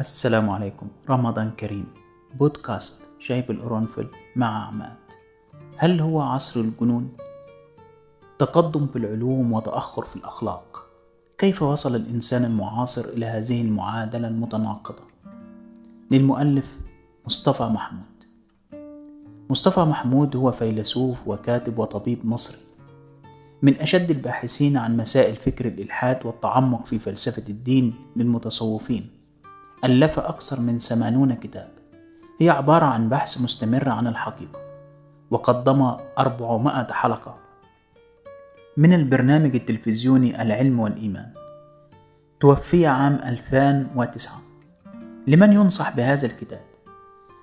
السلام عليكم. رمضان كريم. بودكاست شايب القرنفل مع عماد هل هو عصر الجنون؟ تقدم في العلوم وتأخر في الأخلاق. كيف وصل الإنسان المعاصر إلى هذه المعادلة المتناقضة؟ للمؤلف مصطفى محمود. مصطفى محمود هو فيلسوف وكاتب وطبيب مصري. من أشد الباحثين عن مسائل فكر الإلحاد والتعمق في فلسفة الدين للمتصوفين. ألف أكثر من ثمانون كتاب. هي عبارة عن بحث مستمر عن الحقيقة وقدم أربعمائة حلقة. من البرنامج التلفزيوني العلم والإيمان. توفي عام 2009 لمن ينصح بهذا الكتاب؟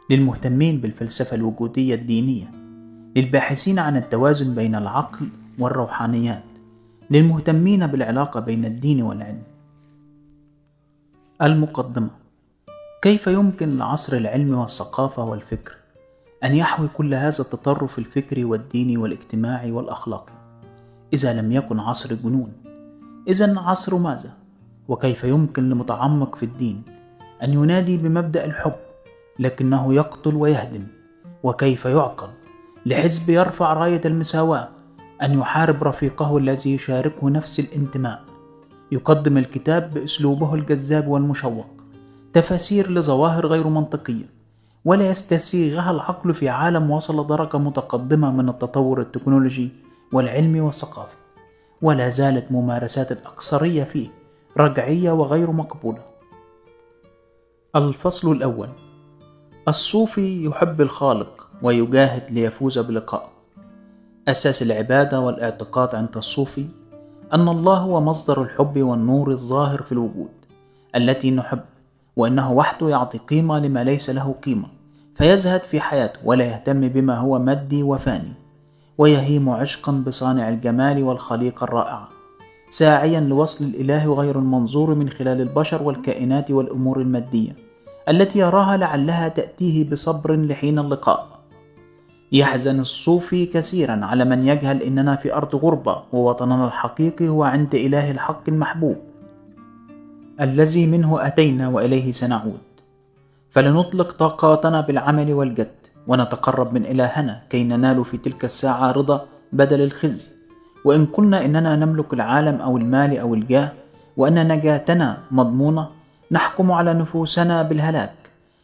للمهتمين بالفلسفة الوجودية الدينية للباحثين عن التوازن بين العقل والروحانيات للمهتمين بالعلاقة بين الدين والعلم. المقدمة. كيف يمكن لعصر العلم والثقافة والفكر أن يحوي كل هذا التطرف الفكري والديني والاجتماعي والأخلاقي؟ إذا لم يكن عصر جنون إذا عصر ماذا؟ وكيف يمكن لمتعمق في الدين أن ينادي بمبدأ الحب لكنه يقتل ويهدم؟ وكيف يعقل لحزب يرفع راية المساواة أن يحارب رفيقه الذي يشاركه نفس الانتماء؟ يقدم الكتاب بأسلوبه الجذاب والمشوق. تفاسير لظواهر غير منطقية ولا يستسيغها العقل في عالم وصل درجة متقدمة من التطور التكنولوجي والعلمي والثقافي ولا زالت ممارسات الأكثرية فيه رجعية وغير مقبولة. الفصل الأول الصوفي يحب الخالق ويجاهد ليفوز بلقائه. أساس العبادة والاعتقاد عند الصوفي أن الله هو مصدر الحب والنور الظاهر في الوجود التي نحب وأنه وحده يعطي قيمة لما ليس له قيمة فيزهد في حياته ولا يهتم بما هو مادي وفاني ويهيم عشقا بصانع الجمال والخليقة الرائعة ساعيا لوصل الإله غير المنظور من خلال البشر والكائنات والأمور المادية التي يراها لعلها تأتيه بصبر لحين اللقاء. يحزن الصوفي كثيرا على من يجهل إننا في أرض غربة ووطننا الحقيقي هو عند إله الحق المحبوب. الذي منه أتينا وإليه سنعود. فلنطلق طاقاتنا بالعمل والجد ونتقرب من إلهنا كي ننال في تلك الساعة رضا بدل الخزي. وإن قلنا إننا نملك العالم أو المال أو الجاه وأن نجاتنا مضمونة نحكم على نفوسنا بالهلاك.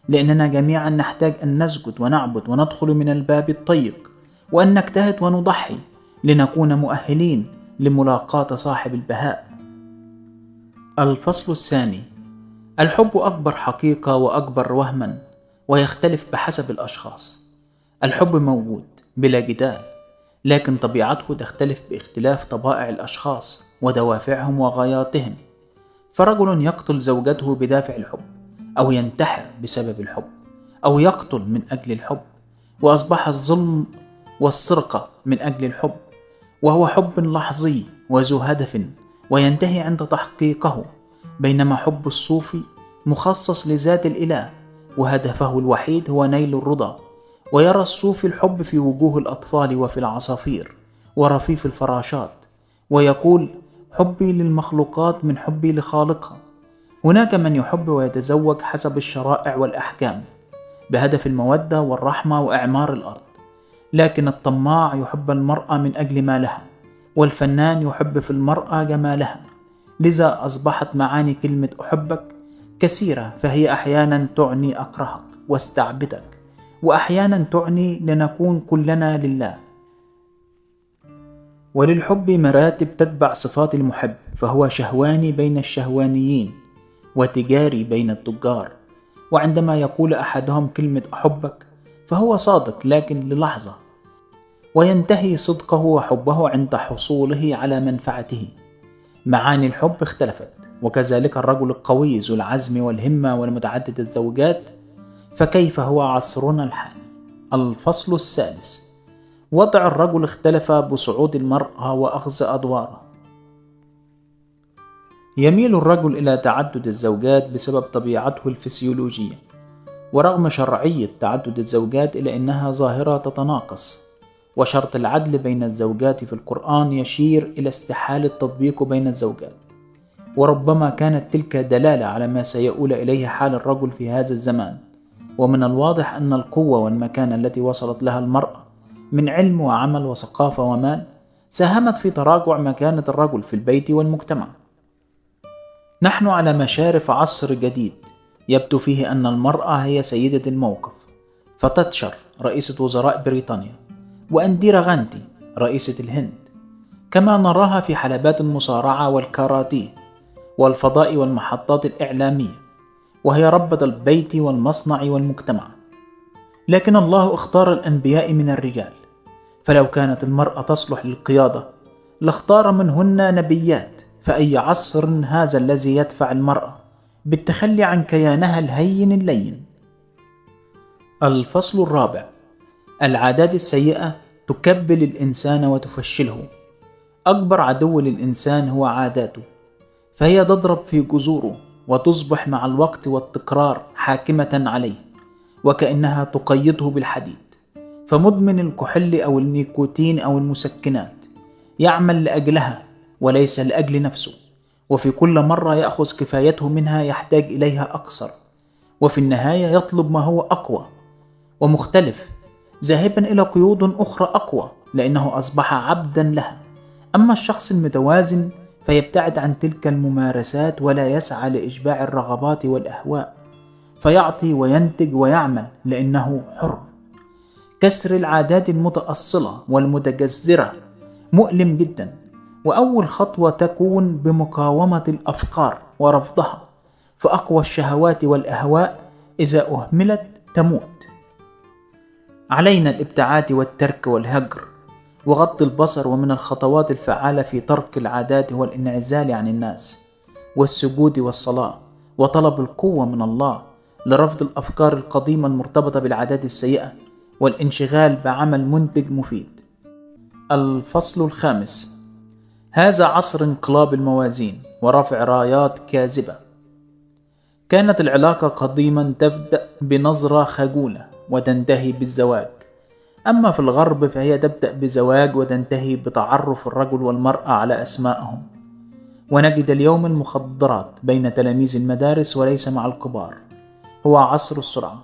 لأننا جميعا نحتاج أن نسجد ونعبد وندخل من الباب الضيق وأن نجتهد ونضحي لنكون مؤهلين لملاقاة صاحب البهاء. الفصل الثاني الحب أكبر حقيقة وأكبر وهما ويختلف بحسب الأشخاص. الحب موجود بلا جدال لكن طبيعته تختلف باختلاف طبائع الأشخاص ودوافعهم وغاياتهم. فرجل يقتل زوجته بدافع الحب أو ينتحر بسبب الحب أو يقتل من أجل الحب وأصبح الظلم والسرقة من أجل الحب وهو حب لحظي وذو هدف وينتهي عند تحقيقه بينما حب الصوفي مخصص لذات الإله وهدفه الوحيد هو نيل الرضا. ويرى الصوفي الحب في وجوه الأطفال وفي العصافير ورفيف الفراشات ويقول حبي للمخلوقات من حبي لخالقها. هناك من يحب ويتزوج حسب الشرائع والأحكام بهدف المودة والرحمة وإعمار الأرض. لكن الطماع يحب المرأة من أجل مالها والفنان يحب في المرأة جمالها. لذا أصبحت معاني كلمة أحبك كثيرة فهي أحيانا تعني أكرهك واستعبدك وأحيانا تعني لنكون كلنا لله. وللحب مراتب تتبع صفات المحب فهو شهواني بين الشهوانيين وتجاري بين التجار. وعندما يقول أحدهم كلمة أحبك فهو صادق لكن للحظة وينتهي صدقه وحبه عند حصوله على منفعته. معاني الحب اختلفت وكذلك الرجل القوي ذو العزم والهمة والمتعدد الزوجات فكيف هو عصرنا الحالي الفصل الثالث وضع الرجل اختلف بصعود المرأة وأخذ أدواره. يميل الرجل إلى تعدد الزوجات بسبب طبيعته الفسيولوجية ورغم شرعية تعدد الزوجات إلا أنها ظاهرة تتناقص. وشرط العدل بين الزوجات في القرآن يشير إلى استحالة التطبيق بين الزوجات. وربما كانت تلك دلالة على ما سيؤول إليه حال الرجل في هذا الزمان. ومن الواضح أن القوة والمكانة التي وصلت لها المرأة من علم وعمل وثقافة ومال ساهمت في تراجع مكانة الرجل في البيت والمجتمع. نحن على مشارف عصر جديد يبدو فيه أن المرأة هي سيدة الموقف فتتشر رئيسة وزراء بريطانيا. وأنديرا غاندي رئيسة الهند كما نراها في حلبات المصارعة والكاراتيه والفضاء والمحطات الإعلامية وهي ربة البيت والمصنع والمجتمع. لكن الله اختار الأنبياء من الرجال فلو كانت المرأة تصلح للقيادة لاختار منهن نبيات فأي عصر هذا الذي يدفع المرأة بالتخلي عن كيانها الهين اللين؟ الفصل الرابع العادات السيئة تكبل الإنسان وتفشله. أكبر عدو للإنسان هو عاداته. فهي تضرب في جذوره وتصبح مع الوقت والتكرار حاكمة عليه وكأنها تقيده بالحديد. فمدمن الكحول أو النيكوتين أو المسكنات يعمل لأجلها وليس لأجل نفسه. وفي كل مرة يأخذ كفايته منها يحتاج إليها أكثر وفي النهاية يطلب ما هو أقوى ومختلف ذاهبا إلى قيود أخرى أقوى لأنه أصبح عبدا لها. أما الشخص المتوازن فيبتعد عن تلك الممارسات ولا يسعى لإشباع الرغبات والأهواء. فيعطي وينتج ويعمل لأنه حر. كسر العادات المتأصلة والمتجذرة مؤلم جدا. وأول خطوة تكون بمقاومة الأفكار ورفضها. فأقوى الشهوات والأهواء إذا أهملت تموت. علينا الابتعاد والترك والهجر وغض البصر ومن الخطوات الفعالة في ترك العادات هو الانعزال عن الناس والسجود والصلاة وطلب القوة من الله لرفض الأفكار القديمة المرتبطة بالعادات السيئة والانشغال بعمل منتج مفيد. الفصل الخامس هذا عصر انقلاب الموازين ورفع رايات كاذبة. كانت العلاقة قديما تبدأ بنظرة خجولة وتنتهي بالزواج. أما في الغرب فهي تبدأ بزواج وتنتهي بتعرف الرجل والمرأة على أسمائهم. ونجد اليوم المخدرات بين تلاميذ المدارس وليس مع الكبار. هو عصر السرعة.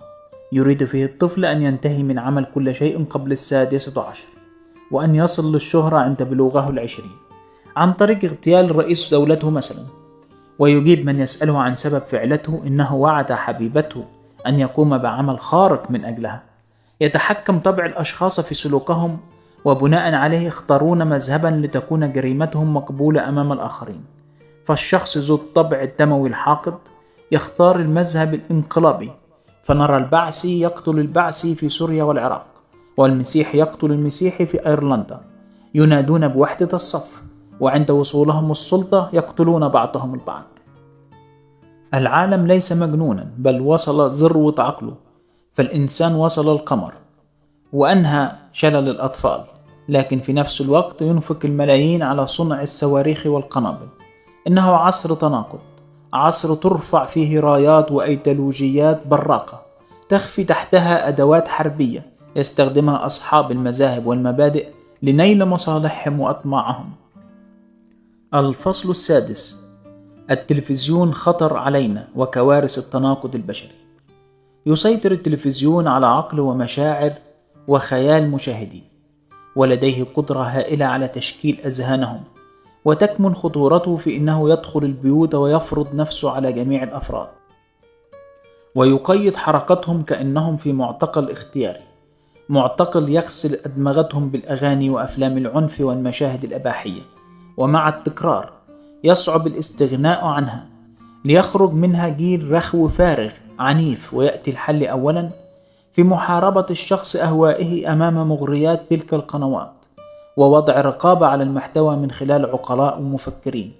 يريد فيه الطفل أن ينتهي من عمل كل شيء قبل السادسة عشر. وأن يصل للشهرة عند بلوغه العشرين. عن طريق اغتيال رئيس دولته مثلا. ويجيب من يسأله عن سبب فعلته إنه وعد حبيبته. أن يقوم بعمل خارق من أجلها. يتحكم طبع الأشخاص في سلوكهم وبناء عليه يختارون مذهبا لتكون جريمتهم مقبولة أمام الآخرين. فالشخص ذو الطبع الدموي الحاقد يختار المذهب الانقلابي فنرى البعثي يقتل البعثي في سوريا والعراق والمسيح يقتل المسيحي في أيرلندا. ينادون بوحدة الصف وعند وصولهم السلطة يقتلون بعضهم البعض. العالم ليس مجنونا بل وصل ذروة عقله فالإنسان وصل القمر وأنهى شلل الأطفال لكن في نفس الوقت ينفق الملايين على صنع الصواريخ والقنابل. إنه عصر تناقض عصر ترفع فيه رايات وأيديولوجيات براقة تخفي تحتها أدوات حربية يستخدمها أصحاب المذاهب والمبادئ لنيل مصالحهم وأطماعهم. الفصل السادس التلفزيون خطر علينا وكوارث التناقض البشري. يسيطر التلفزيون على عقل ومشاعر وخيال مشاهديه ولديه قدرة هائلة على تشكيل أذهانهم وتكمن خطورته في أنه يدخل البيوت ويفرض نفسه على جميع الأفراد. ويقيد حركتهم كأنهم في معتقل اختياري معتقل يغسل أدمغتهم بالأغاني وأفلام العنف والمشاهد الأباحية ومع التكرار يصعب الاستغناء عنها. ليخرج منها جيل رخو فارغ عنيف ويأتي الحل أولا في محاربة الشخص أهوائه أمام مغريات تلك القنوات ووضع رقابة على المحتوى من خلال عقلاء ومفكرين.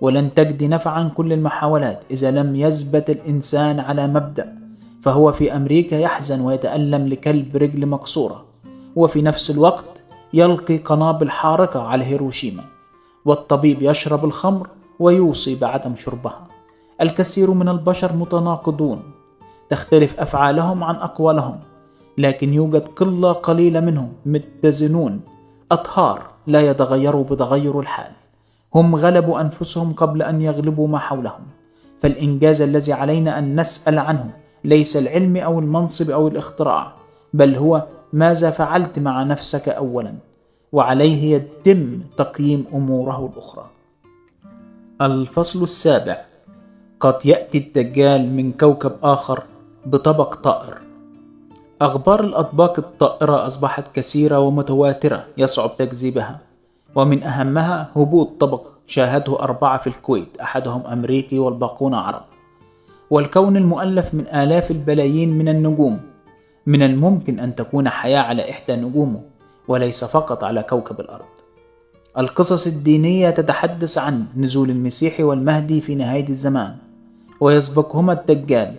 ولن تجد نفعا كل المحاولات إذا لم يثبت الإنسان على مبدأ فهو في أمريكا يحزن ويتألم لكلب رجل مكسورة وفي نفس الوقت يلقي قنابل حارقة على هيروشيما. والطبيب يشرب الخمر ويوصي بعدم شربها. الكثير من البشر متناقضون. تختلف أفعالهم عن أقوالهم. لكن يوجد قلة قليلة منهم متزنون. أطهار لا يتغيروا بتغير الحال. هم غلبوا أنفسهم قبل أن يغلبوا ما حولهم. فالإنجاز الذي علينا أن نسأل عنه ليس العلم أو المنصب أو الاختراع بل هو ماذا فعلت مع نفسك أولا. وعليه يتم تقييم أموره الأخرى. الفصل السابع. قد يأتي الدجال من كوكب آخر بطبق طائر. أخبار الأطباق الطائرة أصبحت كثيرة ومتواترة يصعب تكذيبها ومن أهمها هبوط طبق شاهده أربعة في الكويت أحدهم أمريكي والباقون عرب. والكون المؤلف من آلاف البلايين من النجوم. من الممكن أن تكون حياة على إحدى نجومه. وليس فقط على كوكب الأرض. القصص الدينية تتحدث عن نزول المسيح والمهدي في نهاية الزمان ويسبقهما الدجال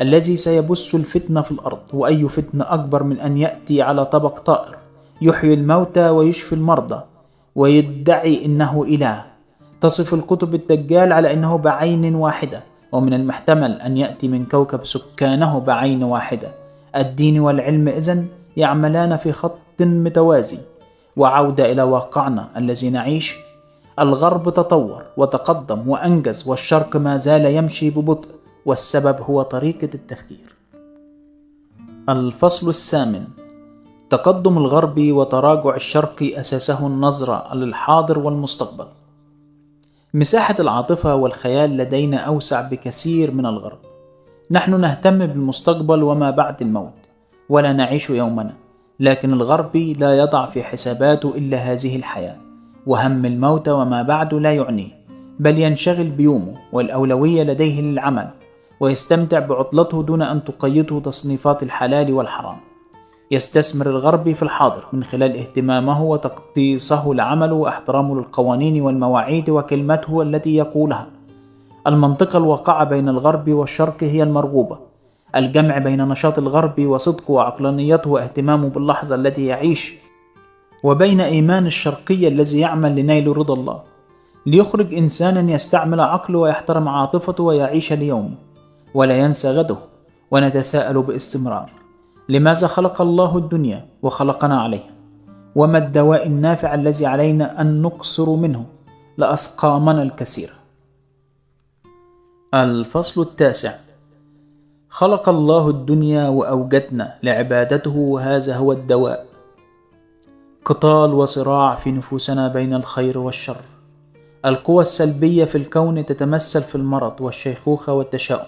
الذي سيبث الفتنة في الأرض وأي فتنة أكبر من أن يأتي على طبق طائر يحيي الموتى ويشفي المرضى ويدعي إنه إله. تصف الكتب الدجال على أنه بعين واحدة ومن المحتمل أن يأتي من كوكب سكانه بعين واحدة. الدين والعلم إذن يعملان في خط متوازي. وعودة إلى واقعنا الذي نعيش. الغرب تطور وتقدم وأنجز والشرق ما زال يمشي ببطء والسبب هو طريقة التفكير. الفصل الثامن. تقدم الغرب وتراجع الشرق أساسه النظرة للحاضر والمستقبل. مساحة العاطفة والخيال لدينا أوسع بكثير من الغرب. نحن نهتم بالمستقبل وما بعد الموت. ولا نعيش يومنا لكن الغربي لا يضع في حساباته إلا هذه الحياة وهم الموت وما بعد لا يعنيه بل ينشغل بيومه والأولوية لديه للعمل ويستمتع بعطلته دون أن تقيده تصنيفات الحلال والحرام. يستثمر الغربي في الحاضر من خلال اهتمامه وتقديسه لعمله وإحترامه للقوانين والمواعيد وكلمته التي يقولها. المنطقة الواقعة بين الغرب والشرق هي المرغوبة الجمع بين نشاط الغرب وصدقه وعقلانيته واهتمامه باللحظة التي يعيش وبين إيمان الشرقي الذي يعمل لنيل رضا الله. ليخرج إنسانا يستعمل عقله ويحترم عاطفته ويعيش ليومه ولا ينسى غده ونتساءل باستمرار. لماذا خلق الله الدنيا وخلقنا عليها؟ وما الدواء النافع الذي علينا أن نقصر منه؟ لأسقامنا الكثيرة الفصل التاسع. خلق الله الدنيا وأوجدنا لعبادته وهذا هو الدواء. قتال وصراع في نفوسنا بين الخير والشر. القوى السلبية في الكون تتمثل في المرض والشيخوخة والتشاؤم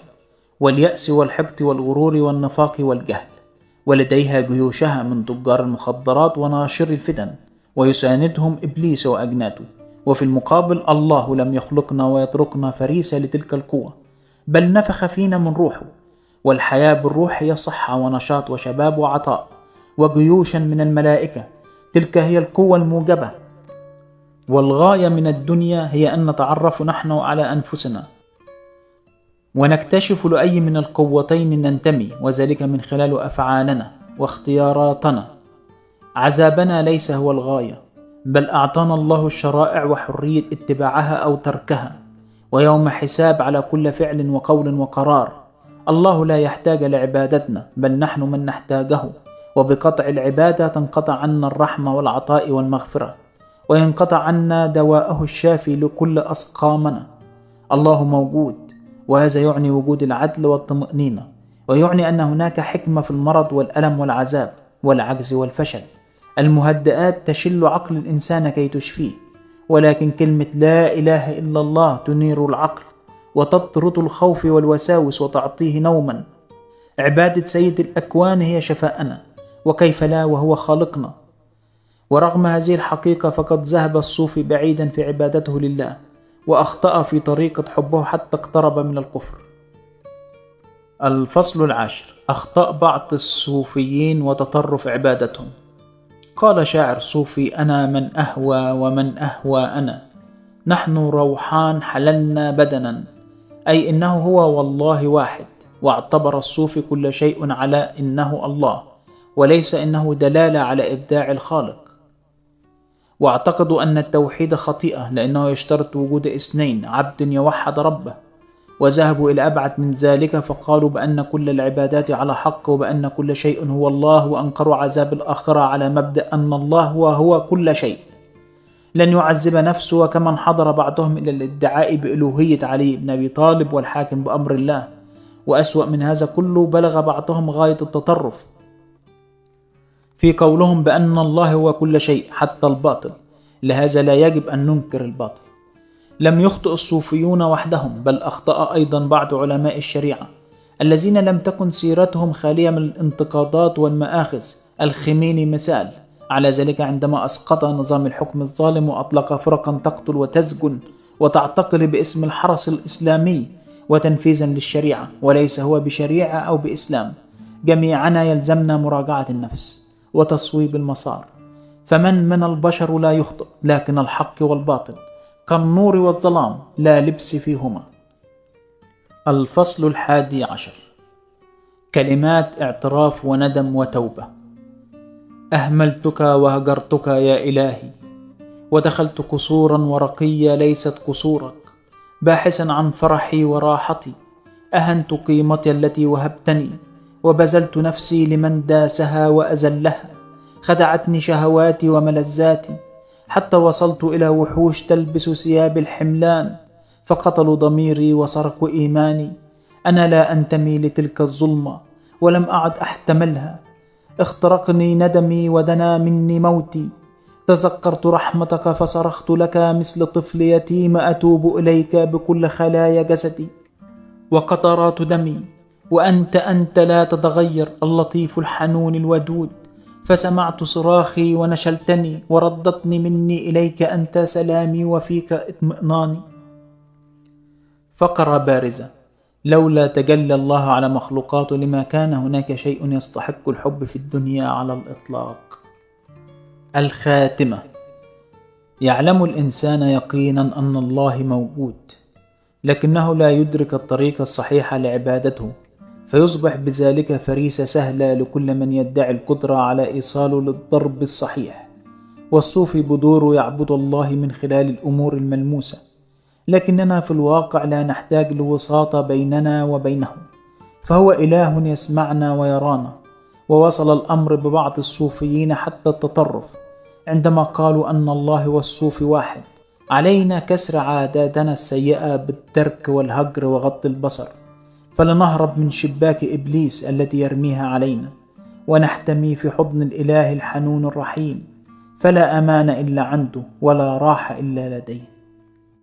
واليأس والحقد والغرور والنفاق والجهل. ولديها جيوشها من تجار المخدرات وناشر الفتن ويساندهم إبليس وأجناته. وفي المقابل الله لم يخلقنا ويتركنا فريسة لتلك القوة. بل نفخ فينا من روحه والحياة بالروح هي صحة ونشاط وشباب وعطاء وجيوشا من الملائكة. تلك هي القوة الموجبة. والغاية من الدنيا هي أن نتعرف نحن على أنفسنا. ونكتشف لأي من القوتين ننتمي وذلك من خلال أفعالنا واختياراتنا. عذابنا ليس هو الغاية بل أعطانا الله الشرائع وحرية اتباعها أو تركها. ويوم حساب على كل فعل وقول وقرار. الله لا يحتاج لعبادتنا بل نحن من نحتاجه. وبقطع العبادة تنقطع عنا الرحمة والعطاء والمغفرة. وينقطع عنا دواءه الشافي لكل أسقامنا. الله موجود وهذا يعني وجود العدل والطمأنينة. ويعني أن هناك حكمة في المرض والألم والعذاب والعجز والفشل. المهدئات تشل عقل الإنسان كي تشفيه. ولكن كلمة لا إله إلا الله تنير العقل. وتطرد الخوف والوساوس وتعطيه نوما. عبادة سيد الأكوان هي شفاءنا وكيف لا وهو خالقنا. ورغم هذه الحقيقة فقد ذهب الصوفي بعيدا في عبادته لله وأخطأ في طريقة حبه حتى اقترب من الكفر. الفصل العاشر. أخطاء بعض الصوفيين وتطرف عبادتهم. قال شاعر صوفي أنا من أهوى ومن أهوى أنا. نحن روحان حللنا بدنا. أي إنه هو والله واحد واعتبر الصوفي كل شيء على إنه الله وليس إنه دلالة على إبداع الخالق. واعتقدوا أن التوحيد خطيئة لأنه يشترط وجود اثنين عبد يوحد ربه. وذهبوا إلى أبعد من ذلك فقالوا بأن كل العبادات على حق وبأن كل شيء هو الله وأنكروا عذاب الآخرة على مبدأ أن الله هو, هو كل شيء. لن يعذب نفسه وكمن حضر بعضهم إلى الادعاء بألوهية علي بن أبي طالب والحاكم بأمر الله. وأسوأ من هذا كله بلغ بعضهم غاية التطرف. في قولهم بأن الله هو كل شيء حتى الباطل. لهذا لا يجب أن ننكر الباطل. لم يخطئ الصوفيون وحدهم بل أخطأ أيضا بعض علماء الشريعة. الذين لم تكن سيرتهم خالية من الانتقادات والمآخذ الخميني مثال. على ذلك عندما أسقط نظام الحكم الظالم وأطلق فرقا تقتل وتسجن وتعتقل باسم الحرس الإسلامي وتنفيذا للشريعة وليس هو بشريعة أو بإسلام. جميعنا يلزمنا مراجعة النفس وتصويب المسار. فمن من البشر لا يخطئ لكن الحق والباطل كالنور والظلام لا لبس فيهما. الفصل الحادي عشر. كلمات اعتراف وندم وتوبة. أهملتك وهجرتك يا إلهي ودخلت قصورا ورقية ليست قصورك باحثا عن فرحي وراحتي أهنت قيمتي التي وهبتني وبذلت نفسي لمن داسها واذلها خدعتني شهواتي وملذاتي حتى وصلت إلى وحوش تلبس ثياب الحملان فقتلوا ضميري وسرقوا إيماني أنا لا أنتمي لتلك الظلمة ولم أعد أحتملها اخترقني ندمي ودنا مني موتي. تذكرت رحمتك فصرخت لك مثل طفل يتيم أتوب إليك بكل خلايا جسدي. وقطرات دمي وأنت أنت لا تتغير اللطيف الحنون الودود. فسمعت صراخي ونشلتني وردتني مني إليك أنت سلامي وفيك اطمئناني. فقرة بارزة. لولا تجلى الله على مخلوقاته لما كان هناك شيء يستحق الحب في الدنيا على الإطلاق. الخاتمة. يعلم الإنسان يقينا أن الله موجود لكنه لا يدرك الطريق الصحيح لعبادته فيصبح بذلك فريسة سهلة لكل من يدعي القدرة على ايصاله للضرب الصحيح. والصوفي بدوره يعبد الله من خلال الأمور الملموسة. لكننا في الواقع لا نحتاج لوساطة بيننا وبينه فهو إله يسمعنا ويرانا ووصل الأمر ببعض الصوفيين حتى التطرف عندما قالوا أن الله والصوفي واحد. علينا كسر عاداتنا السيئة بالترك والهجر وغض البصر. فلنهرب من شباك إبليس التي يرميها علينا ونحتمي في حضن الإله الحنون الرحيم. فلا أمان إلا عنده ولا راحة إلا لديه.